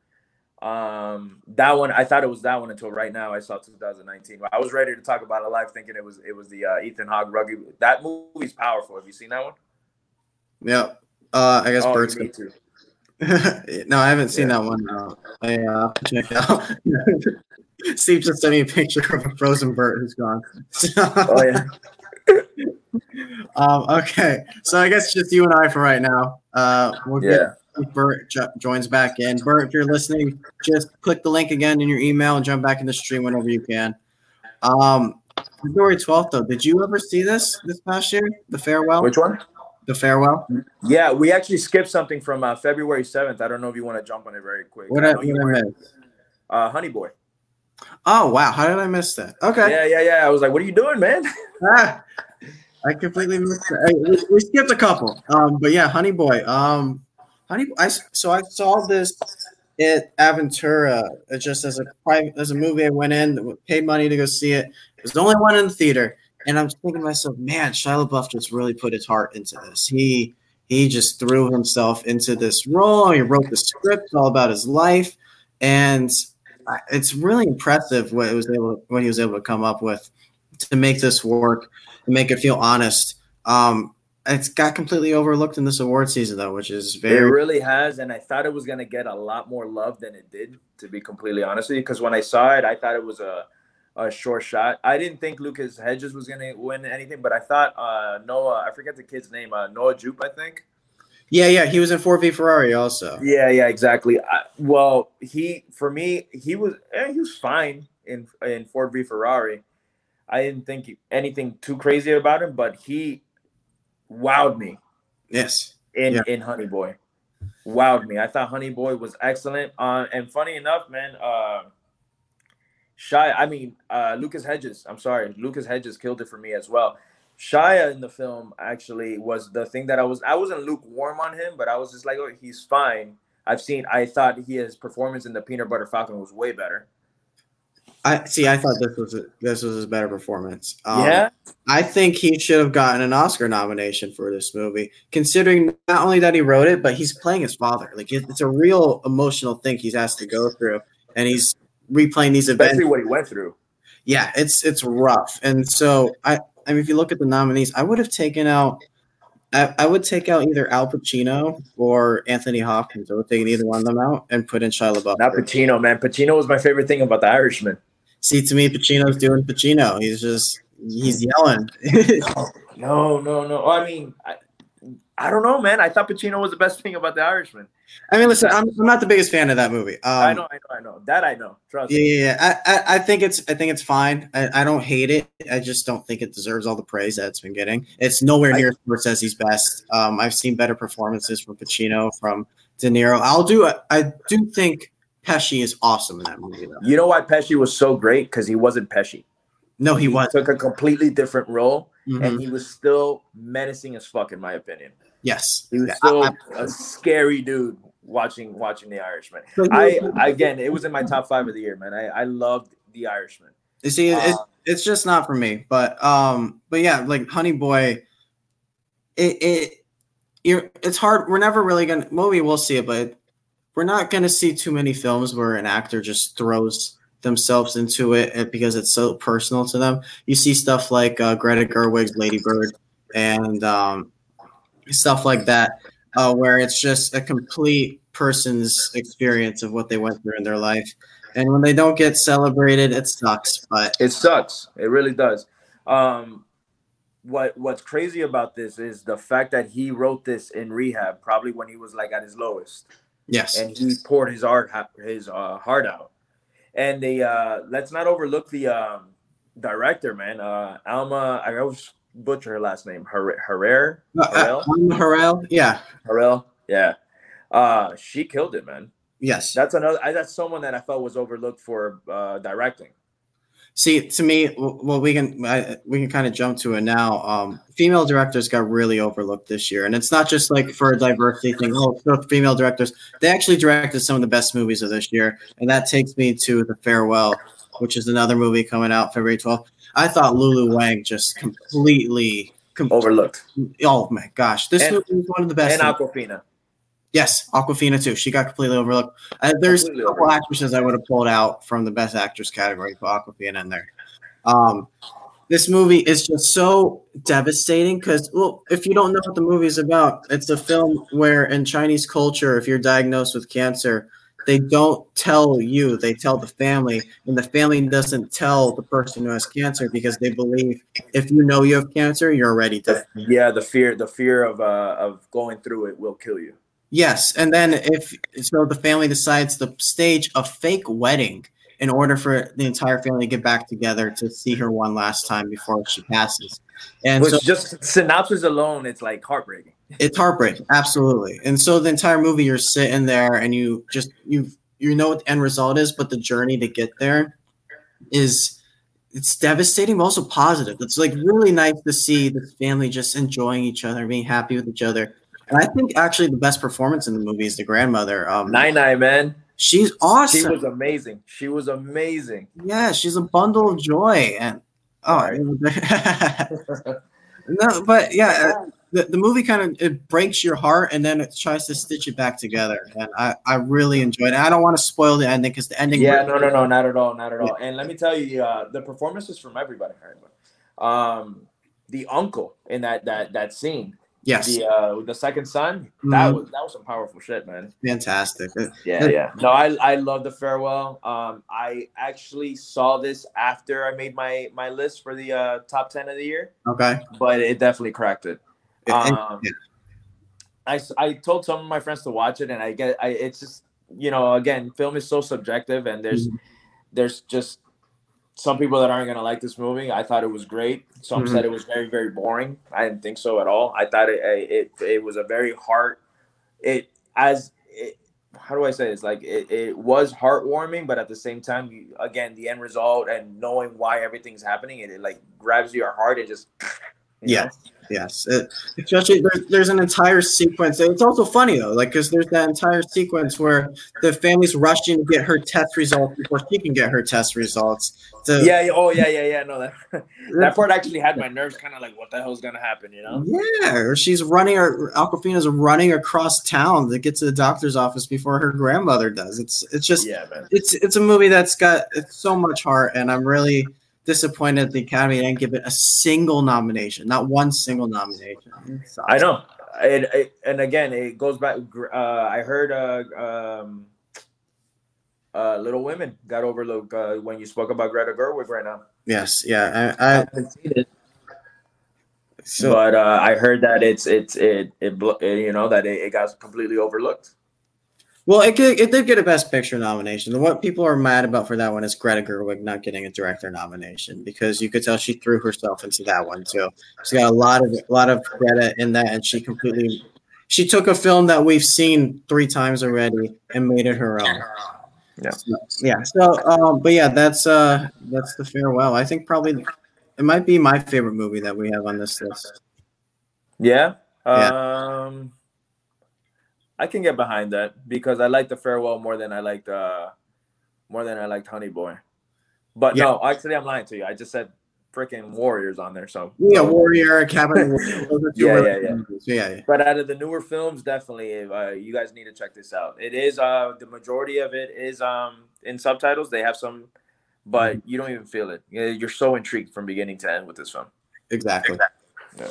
Um, that one, I thought it was that one until right now. I saw 2019. I was ready to talk about Alive, thinking it was it was the uh, Ethan Hawke rugby. That movie's powerful. Have you seen that one? Yeah. Uh, I guess Oh, Bert's. me too. no, I haven't seen Yeah. that one. Uh, I uh, check out. Steve just sent me a picture of a frozen Bert who's gone. Oh yeah. Um, okay, so I guess just you and I for right now. Uh, we'll Yeah. Bert jo- joins back in. Bert, if you're listening, just click the link again in your email and jump back in the stream whenever you can. Um, February 12th, though, did you ever see this this past year? The farewell? Which one? The farewell? Yeah, we actually skipped something from uh, February 7th. I don't know if you want to jump on it very quick. What I you what I were- uh, Honey Boy. Oh, wow. How did I miss that? Okay. Yeah, yeah, yeah. I was like, what are you doing, man? Ah, I completely missed. I- we, we skipped a couple. Um, but yeah, Honey Boy. Um, Honey, I so I saw this at Aventura uh, just as a private as a movie. I went in, paid money to go see it. It was the only one in the theater, and I'm thinking to myself, man, Shia LaBeouf just really put his heart into this. He he just threw himself into this role. He wrote the script all about his life, and it's really impressive what it was able what he was able to come up with to make this work and make it feel honest. Um, it's got completely overlooked in this award season though, which is very. It really has, and I thought it was gonna get a lot more love than it did. To be completely honest with you, because when I saw it, I thought it was a, a short shot. I didn't think Lucas Hedges was gonna win anything, but I thought uh, Noah, I forget the kid's name, uh, Noah Jupe, I think. yeah, yeah. He was in Ford v Ferrari also. Yeah, yeah, exactly. I, well, he for me, he was eh, he was fine in in Ford v Ferrari. I didn't think anything too crazy about him, but he wowed me Yes. in Yeah. in Honey Boy. Wowed me. I thought Honey Boy was excellent. Uh, and funny enough, man, uh, Shy. I mean, uh, Lucas Hedges. I'm sorry, Lucas Hedges killed it for me as well. Shia in the film actually was the thing that I was. I wasn't lukewarm on him, but I was just like, oh, he's fine. I've seen. I thought his performance in the Peanut Butter Falcon was way better. I see. I thought this was a, this was his better performance. Um, yeah, I think he should have gotten an Oscar nomination for this movie, considering not only that he wrote it, but he's playing his father. Like it- it's a real emotional thing he's asked to go through, and he's replaying these events. especially what he went through. yeah, it's it's rough. And so I I mean if you look at the nominees, I would have taken out I, I would take out either Al Pacino or Anthony Hopkins. I would take either one of them out and put in Shia LaBeouf. Not Pacino, man. Pacino was my favorite thing about The Irishman. See, to me, Pacino's doing Pacino. He's just he's yelling. No, no, no. I mean, I, I don't know, man. I thought Pacino was the best thing about The Irishman. I mean, listen, I'm, I'm not the biggest fan of that movie. Um, I know, I know, I know. That I know. Trust Yeah, me. yeah, yeah. I, I, I think it's I think it's fine. I, I don't hate it. I just don't think it deserves all the praise that it's been getting. It's nowhere near I- Scorsese's best. Um, I've seen better performances from Pacino, from De Niro. I'll do. I do think Pesci is awesome in that movie, though. You know why Pesci was so great? Because he wasn't Pesci. No, he was. took a completely different role, Mhm. and he was still menacing as fuck, in my opinion. Yes, He was Yeah, still I- a scary dude watching watching The Irishman. So I again, it was in my top five of the year, man. I I loved The Irishman. You see, it- it's Uh, it's just not for me. But um, but yeah, like Honey Boy, it it you're it's hard. We're never really gonna. Well, we will see it, but we're not gonna see too many films where an actor just throws themselves into it uh, because it's so personal to them. You see stuff like uh, Greta Gerwig's Lady Bird and um, stuff like that, uh, where it's just a complete person's experience of what they went through in their life. And when they don't get celebrated, it sucks. But It sucks. It really does. Um, what What's crazy about this is the fact that he wrote this in rehab, probably when he was like at his lowest, yes, and he poured his art his uh, heart out. And they uh, let's not overlook the um, director, man. Uh, Alma, I always butcher her last name. Her Herrera, Uh, Harrell? uh, Harrell, yeah, Harrell, yeah. Uh, she killed it, man. yes. That's another. I, that's someone that I felt was overlooked for uh, directing. See, to me, well, we can I, we can kind of jump to it now. Um, female directors got really overlooked this year, and it's not just like for a diversity thing. Oh, female directors, they actually directed some of the best movies of this year, and that takes me to The Farewell, which is another movie coming out February 12th. I thought Lulu Wang just completely, com- Overlooked. oh my gosh, this And- movie was one of the best. And Awkwafina. Yes, Awkwafina too. She got completely overlooked. Uh, there's Completely a couple overlooked. actresses I would have pulled out from the best actress category for Awkwafina in there. Um, this movie is just so devastating because, well, if you don't know what the movie is about, it's a film where in Chinese culture, if you're diagnosed with cancer, they don't tell you; they tell the family, and the family doesn't tell the person who has cancer because they believe if you know you have cancer, you're already dead. Yeah, the fear, the fear of uh, of going through it will kill you. Yes, and then if so, the family decides to stage a fake wedding in order for the entire family to get back together to see her one last time before she passes. And Which so just synopsis alone, it's like heartbreaking. it's heartbreaking, absolutely. And so the entire movie, you're sitting there and you just you you know what the end result is, but the journey to get there is it's devastating, but also positive. It's like really nice to see this family just enjoying each other, being happy with each other. And I think actually the best performance in the movie is the grandmother. Um, Nai Nai, man. She's awesome. She was amazing. She was amazing. yeah, she's a bundle of joy. And oh, no, but yeah, uh, the, the movie kind of it breaks your heart and then it tries to stitch it back together. And I, I really enjoyed it. I don't want to spoil the ending because the ending. Yeah, no, no, no, not at all, not at all. And let me tell you, uh, the performances from everybody. Um, the uncle in that that that scene, Yes, the uh, the second son, that Mhm. was that was some powerful shit, man. fantastic. Uh, Yeah, yeah. No, I I love the farewell. Um, I actually saw this after I made my my list for the uh, top ten of the year, Okay. but it definitely cracked it. And- I I, told some of my friends to watch it, and I get I it's just you know again, film is so subjective, and there's Mhm. there's just some people that aren't gonna like this movie. I thought it was great. Some Mhm. said it was very very boring. I didn't think so at all. I thought it it it was a very heart it as it, how do I say this? Like it, it was heartwarming, but at the same time, you, again, the end result and knowing why everything's happening, it, it like grabs your heart and just Yeah. know? Yes, it, especially there's, there's an entire sequence. It's also funny though, like because there's that entire sequence where the family's rushing to get her test results before she can get her test results. Yeah, yeah, oh yeah, yeah, yeah. No, that that part actually had my nerves kind of like, what the hell's gonna happen? You know? Yeah, or she's running, or Awkwafina's running across town to get to the doctor's office before her grandmother does. It's it's just Yeah, man. it's it's a movie that's got it's so much heart, and I'm really disappointed the Academy didn't give it a single nomination, not one single nomination. I know. It, it, and again, it goes back. Uh, I heard uh, um, uh, Little Women got overlooked uh, when you spoke about Greta Gerwig right now. Yes, yeah, I, I, haven't seen it. So, but uh, I heard that it's it's it it, it you know that it, it got completely overlooked. Well, it, it did get a Best Picture nomination. What people are mad about for that one is Greta Gerwig not getting a director nomination because you could tell she threw herself into that one too. She got a lot of a lot of Greta in that, and she completely she took a film that we've seen three times already and made it her own. Yeah, so, yeah. So, um, but yeah, that's uh, that's the farewell. I think probably it might be my favorite movie that we have on this list. Yeah. yeah. Um I can get behind that because I like the farewell more than I liked uh more than I liked Honey Boy. But yeah. no, actually I'm lying to you. I just said freaking Warriors on there. So yeah, Warrior, Cabin. Warrior, yeah, yeah, yeah. yeah, yeah. But out of the newer films, definitely, uh, you guys need to check this out. It is uh the majority of it is um in subtitles. They have some, but mm-hmm. you don't even feel it. You're so intrigued from beginning to end with this film. Exactly. Yeah.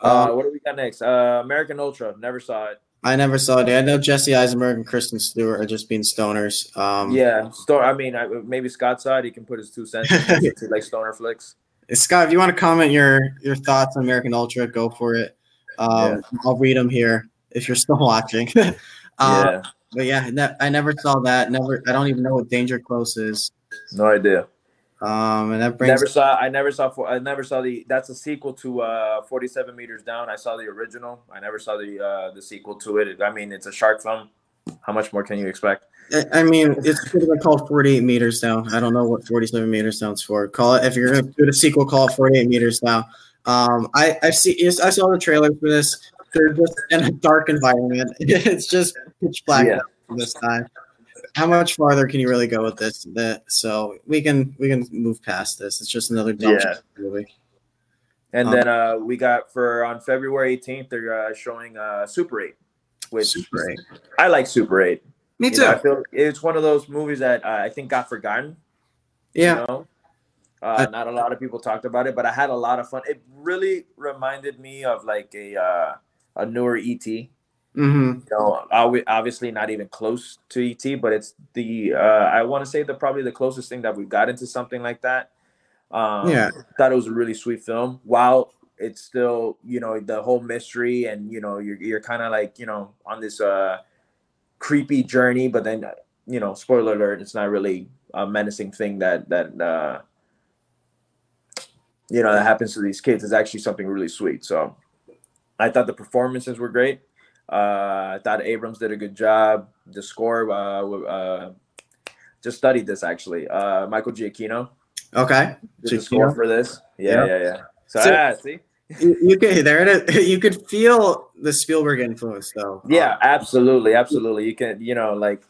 Uh, what do we got next? Uh, American Ultra. Never saw it. I never saw it. I know Jesse Eisenberg and Kristen Stewart are just being stoners. Um, yeah, Sto- I mean, I, maybe Scott side he can put his two cents to like stoner flicks. Scott, if you want to comment your your thoughts on American Ultra, go for it. Um, yeah. I'll read them here if you're still watching. um, yeah. But yeah, ne- I never saw that. Never. I don't even know what Danger Close is. No idea. Um, and that brings never saw. I never saw. I never saw the. That's a sequel to uh, Forty Seven Meters Down. I saw the original. I never saw the uh, the sequel to it. I mean, it's a shark film. How much more can you expect? I mean, it's called 48 meters down. I don't know what 47 meters sounds for. Call it if you're gonna do the sequel, call it 48 meters down. Um, I I see. I saw the trailer for this. They're just in a dark environment. It's just pitch black yeah. this time how much farther can you really go with this? That so we can we can move past this. It's just another yeah. movie. And um, then uh, we got for on February 18th, they're uh, showing uh, Super 8, which Super 8. I like Super 8. Me too. You know, I feel it's one of those movies that uh, I think got forgotten. Yeah. You know? uh, not a lot of people talked about it, but I had a lot of fun. It really reminded me of like a uh, a newer ET. Mm-hmm. You know, obviously not even close to ET, but it's the uh, I want to say the probably the closest thing that we've got into something like that. Um, yeah, thought it was a really sweet film. While it's still you know the whole mystery and you know you're you're kind of like you know on this uh creepy journey, but then you know spoiler alert, it's not really a menacing thing that that uh you know that happens to these kids. It's actually something really sweet. So I thought the performances were great. Uh, I thought Abrams did a good job. The score, uh, uh, just studied this actually. Uh, Michael Giacchino. Okay. Did the score for this. Yeah, yeah, yeah. So, so yeah, see. You, you could there it is. You could feel the Spielberg influence though. Yeah, absolutely, absolutely. You can, you know, like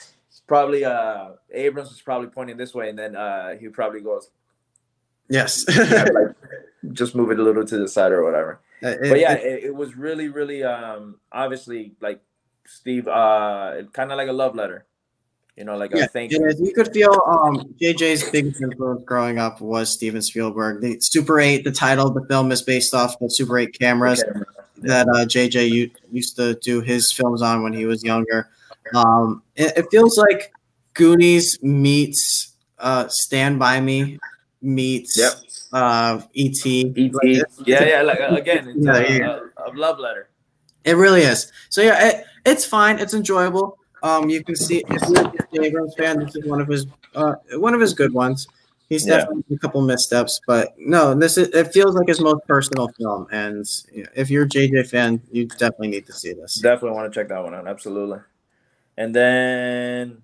probably uh Abrams was probably pointing this way, and then uh he probably goes, Yes. yeah, like, just move it a little to the side or whatever. Uh, it, but yeah, it, it, was really, really um obviously like Steve uh kind of like a love letter. You know, like yeah, a thank you. You could feel um JJ's biggest influence growing up was Steven Spielberg. The Super 8, the title of the film is based off the Super 8 cameras okay. that uh, JJ used to do his films on when he was younger. Um, it, it feels like Goonies meets uh, Stand By Me meets yep uh, ET. ET. Like, yeah, yeah. Like again, it's yeah, a, yeah. a, a, love letter. It really is. So yeah, it, it's fine. It's enjoyable. Um, you can see if you're a Abrams fan, this is one of his uh, one of his good ones. He's yeah. definitely a couple missteps, but no, this is it feels like his most personal film. And if you're a JJ fan, you definitely need to see this. Definitely want to check that one out. Absolutely. And then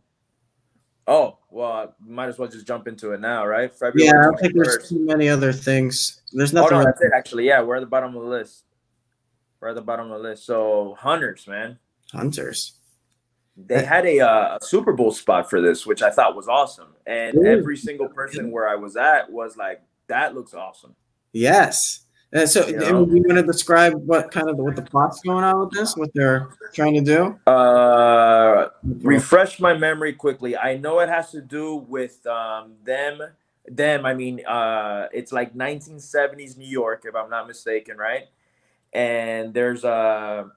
Oh, well, might as well just jump into it now, right? February yeah, I don't think there's too many other things. There's nothing. Oh, no, that's it, actually. Yeah, we're at the bottom of the list. We're at the bottom of the list. So, Hunters, man. Hunters. They had a uh, Super Bowl spot for this, which I thought was awesome. And Ooh. every single person where I was at was like, that looks awesome. Yes. Uh, so, you, know? you want to describe what kind of what the plot's going on with this? What they're trying to do? Uh, refresh my memory quickly. I know it has to do with um, them them, I mean, uh, it's like 1970s New York, if I'm not mistaken, right? And there's a,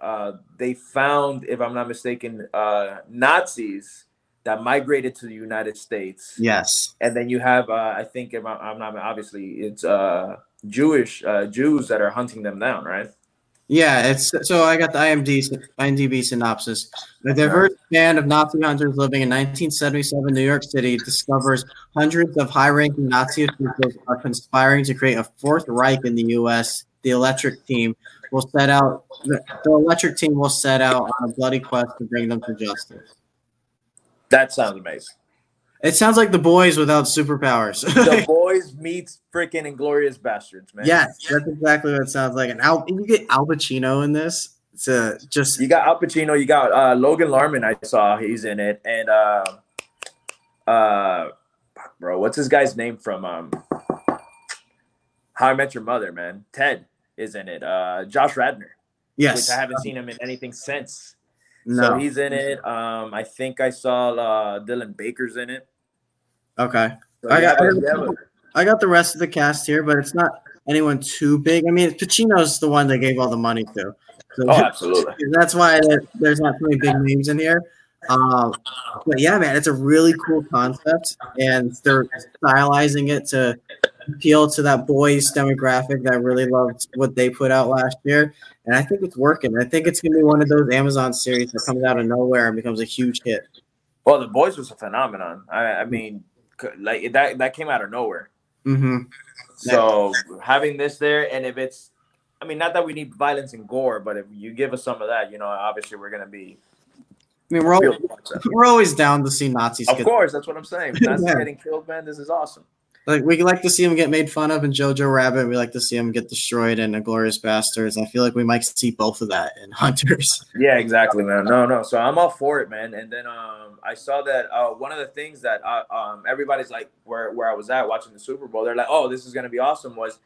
uh, they found, if I'm not mistaken, uh, Nazis that migrated to the United States. Yes. And then you have, uh, I think, if I'm, I'm not, obviously, it's uh, Jewish uh, Jews that are hunting them down, right? Yeah, it's so I got the IMDb, IMDb synopsis. A diverse band of Nazi hunters living in 1977 New York City discovers hundreds of high-ranking Nazi officials are conspiring to create a fourth Reich in the U.S. The Electric Team will set out. The, the Electric Team will set out on a bloody quest to bring them to justice. That sounds amazing. It sounds like the boys without superpowers. the boys meets freaking Inglorious Bastards, man. Yes, that's exactly what it sounds like. And Al, you get Al Pacino in this. It's a, just you got Al Pacino, you got uh, Logan Lerman. I saw he's in it, and uh, uh, bro, what's this guy's name from um, How I Met Your Mother? Man, Ted is in it. Uh, Josh Radnor. Yes, which I haven't seen him in anything since. No. So he's in it. Um, I think I saw uh, Dylan Baker's in it. Okay. So I got, yeah, I, got, I got the rest of the cast here, but it's not anyone too big. I mean, Pacino's the one they gave all the money to. So oh, absolutely. that's why there's not too many big names in here. Um, but yeah, man, it's a really cool concept, and they're stylizing it to appeal to that boys demographic that really loved what they put out last year. And I think it's working. I think it's gonna be one of those Amazon series that comes out of nowhere and becomes a huge hit. Well, the boys was a phenomenon. I, I mean, like that that came out of nowhere. Mm-hmm. So having this there, and if it's, I mean, not that we need violence and gore, but if you give us some of that, you know, obviously we're gonna be. I mean, we're always, to we're always down to see Nazis Of course, that's what I'm saying. That's Yeah. getting killed, man. This is awesome. Like we like to see him get made fun of in Jojo Rabbit. We like to see him get destroyed in Inglorious Bastards. I feel like we might see both of that in Hunters. Yeah, exactly, man. No, no. So I'm all for it, man. And then um, I saw that uh, one of the things that uh, um, everybody's like, where where I was at watching the Super Bowl, they're like, oh, this is gonna be awesome. Was,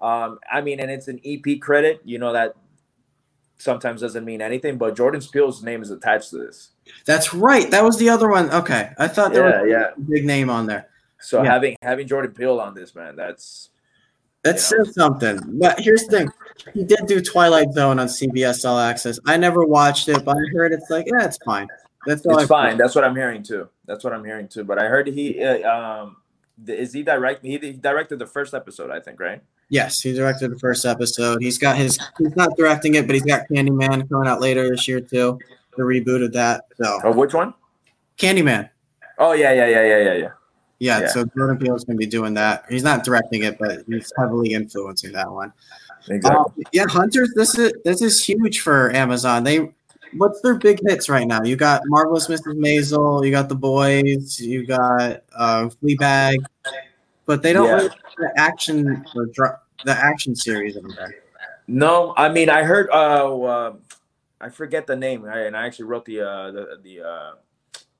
um, I mean, and it's an EP credit. You know that sometimes doesn't mean anything, but Jordan Peele's name is attached to this. That's right. That was the other one. Okay, I thought there Yeah, was yeah. a big name on there. So Yeah. having having Jordan Peele on this, man, that's That says something. But here's the thing: he did do Twilight Zone on CBS All Access. I never watched it, but I heard it's like, yeah, it's fine. That's all it's fine. That's what I'm hearing too. That's what I'm hearing too. But I heard he uh, um is he direct he, he directed the first episode, I think, right? Yes, he directed the first episode. He's got his. He's not directing it, but he's got Candyman coming out later this year too. The reboot of that. So Oh, which one? Candyman. Oh yeah, yeah, yeah, yeah, yeah, yeah. Yeah, Yeah. so Jordan Peele's gonna be doing that. He's not directing it, but he's heavily influencing that one. Exactly. Um, yeah, Hunters. This is this is huge for Amazon. They what's their big hits right now? You got Marvelous Mrs. Maisel, you got The Boys, you got uh, Fleabag, but they don't Yeah. really have the action or dra- the action series in there. No, I mean I heard. Uh, uh I forget the name, I, and I actually wrote the uh the the uh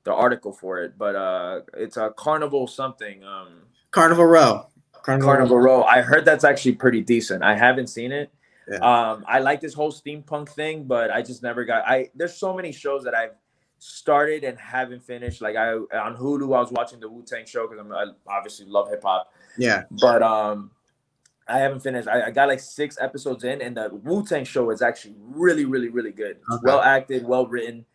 the article for it, but uh it's a Carnival something. Um, Carnival Row. Carnival, Carnival Row. I heard that's actually pretty decent. I haven't seen it. Yeah. Um, I like this whole steampunk thing, but I just never got. I there's so many shows that I've started and haven't finished. Like I on Hulu, I was watching the Wu Tang show because I'm I obviously love hip hop, Yeah, but um, I haven't finished. I, I got like six episodes in, and the Wu Tang show is actually really, really, really good. Okay. well acted, well written.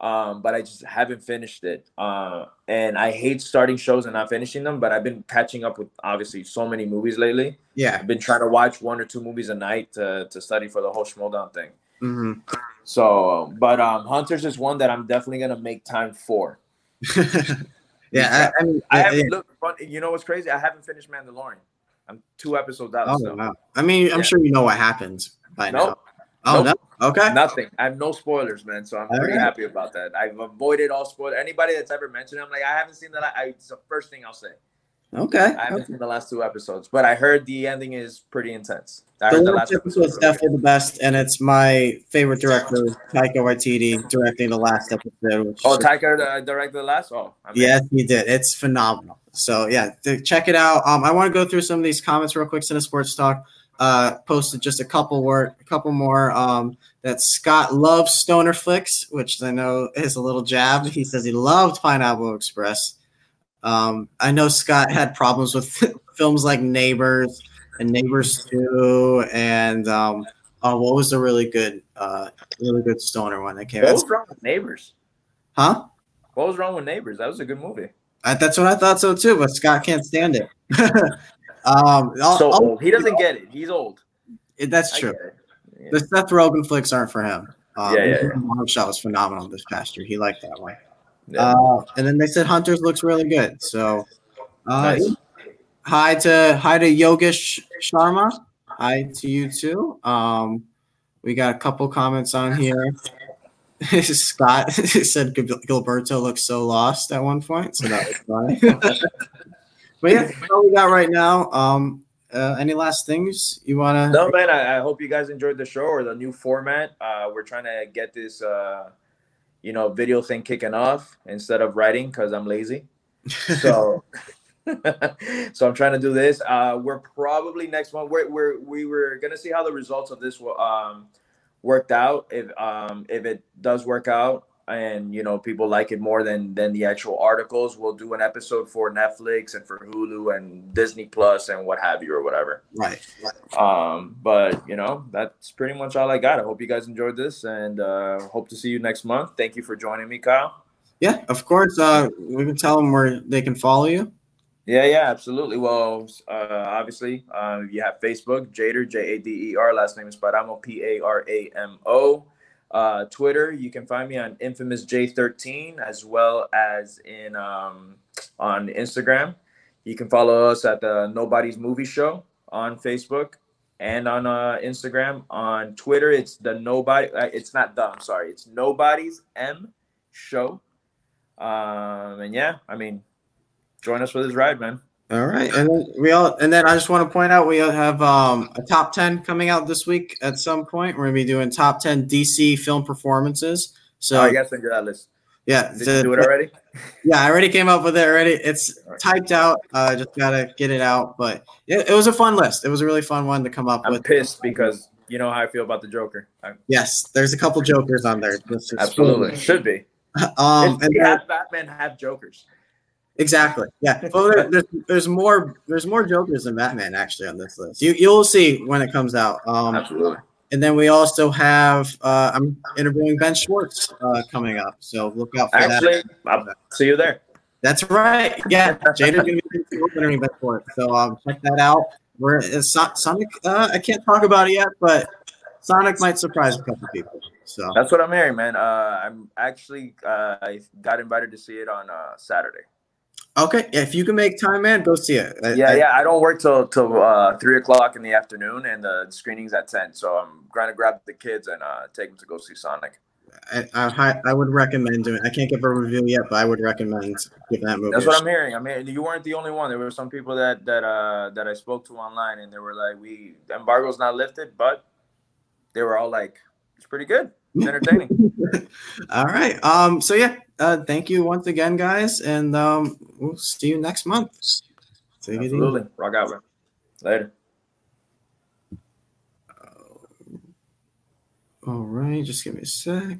Um, but I just haven't finished it. Uh, and I hate starting shows and not finishing them. But I've been catching up with obviously so many movies lately. yeah. I've been trying to watch one or two movies a night to, to study for the whole Schmoedown thing. hmm So, but um, Hunters is one that I'm definitely gonna make time for. yeah, I, I mean, I yeah, haven't yeah. looked. You know what's crazy? I haven't finished Mandalorian. I'm two episodes out. Oh, still. wow. I mean, I'm Yeah. sure you know what happens by now. Nope. Oh Nope. Okay. Nothing. I have no spoilers, man. So I'm All pretty right. happy about that. I've avoided all spoilers. Anybody that's ever mentioned, I'm like, I haven't seen that. I, it's the first thing I'll say. Okay. I haven't seen the last two episodes, but I heard the ending is pretty intense. I The heard the last episode is definitely the best, and it's my favorite director, Taika Waititi, directing the last episode. Oh, Taika uh, directed the last. Oh, I mean, yes, he did. It's phenomenal. So yeah, check it out. Um, I want to go through some of these comments real quick. Cine Sports Talk uh, posted just a couple word, a couple more. Um, that Scott loves stoner flicks, which I know is a little jab. He says he loved Pineapple Express. Um, I know Scott had problems with films like Neighbors and Neighbors Two, and um, oh, what was the really good, uh, really good stoner one that came What out? was wrong with Neighbors? Huh? What was wrong with Neighbors? That was a good movie. I, that's what I thought so too, but Scott can't stand it. um, I'll- so I'll- old. He doesn't get it. He's old. it- that's true. Yeah. The Seth Rogen flicks aren't for him. Um, Yeah, yeah, yeah. Shot was phenomenal this past year. He liked that one. Yeah. Uh, and then they said Hunters looks really good. So, uh, Nice. hi to hi to Yogesh Sharma. Hi to you too. Um, we got a couple comments on here. Scott said Gil- Gilberto looks so lost at one point, so that was funny. but yeah, that's all we got right now. Um, uh, any last things you want to? No, man. I, I hope you guys enjoyed the show or the new format. Uh, we're trying to get this, uh, you know, video thing kicking off instead of writing because I'm lazy. So, so I'm trying to do this. Uh, we're probably next one. We're, we're we were gonna see how the results of this will, um worked out. If um if it does work out and you know people like it more than than the actual articles, we'll do an episode for Netflix and for Hulu and Disney Plus and what have you or whatever. Right. right. Um, but you know, that's pretty much all I got. I hope you guys enjoyed this and uh hope to see you next month. Thank you for joining me, Kyle. Yeah, of course. Uh, we can tell them where they can follow you. Yeah, yeah, absolutely. Well, uh, obviously, uh, you have Facebook, Jader, J A D E R. Last name is Paramo, P A R A M O. Uh, Twitter, you can find me on infamous J13 as well as in um, on Instagram. You can follow us at the Nobody's Movie Show on Facebook and on uh, Instagram. On Twitter, it's the Nobody. Uh, it's not the. I'm sorry. It's Nobody's M Show. Um, and yeah, I mean, join us for this ride, man. All right, and then we all, and then I just want to point out we have um, a top ten coming out this week at some point. We're gonna be doing top ten DC film performances. So oh, I guess into that list. yeah, Did the- you do it already? yeah, I already came up with it already. It's typed out. I uh, just gotta get it out, but it, it was a fun list. It was a really fun one to come up with. I'm with. pissed because you know how I feel about the Joker. I, Yes, there's a couple jokers on there. Absolutely, should be. Um, If and we then- Batman have Jokers. Exactly. Yeah. Well, there, there's, there's more there's more Jokers than Batman actually on this list. You you'll see when it comes out. Um, Absolutely. and then we also have uh, I'm interviewing Ben Schwartz uh, coming up, so look out for that. Actually, see you there. That's right. Yeah, Jader's gonna be interviewing Ben Schwartz, so um, check that out. We're So- Sonic. Uh, I can't talk about it yet, but Sonic might surprise a couple people. So That's what I'm hearing, man. Uh, I'm actually uh, I got invited to see it on uh, Saturday. Okay, if you can make time, man, go see it. I- Yeah, I- yeah. I don't work till till uh, three o'clock in the afternoon, and the screening's at ten. So I'm going to grab the kids and uh, take them to go see Sonic. I, I, I would recommend doing. I can't give a review yet, but I would recommend giving that movie. That's what I'm hearing. I mean, you weren't the only one. There were some people that that uh that I spoke to online, and they were like, "We the embargo's not lifted," but they were all like, "It's pretty good. It's entertaining." All right. Um. So yeah. Uh. Thank you once again, guys, and um. We'll see you next month. Take. Absolutely. Rock out, man. Later. All right. Just give me a sec.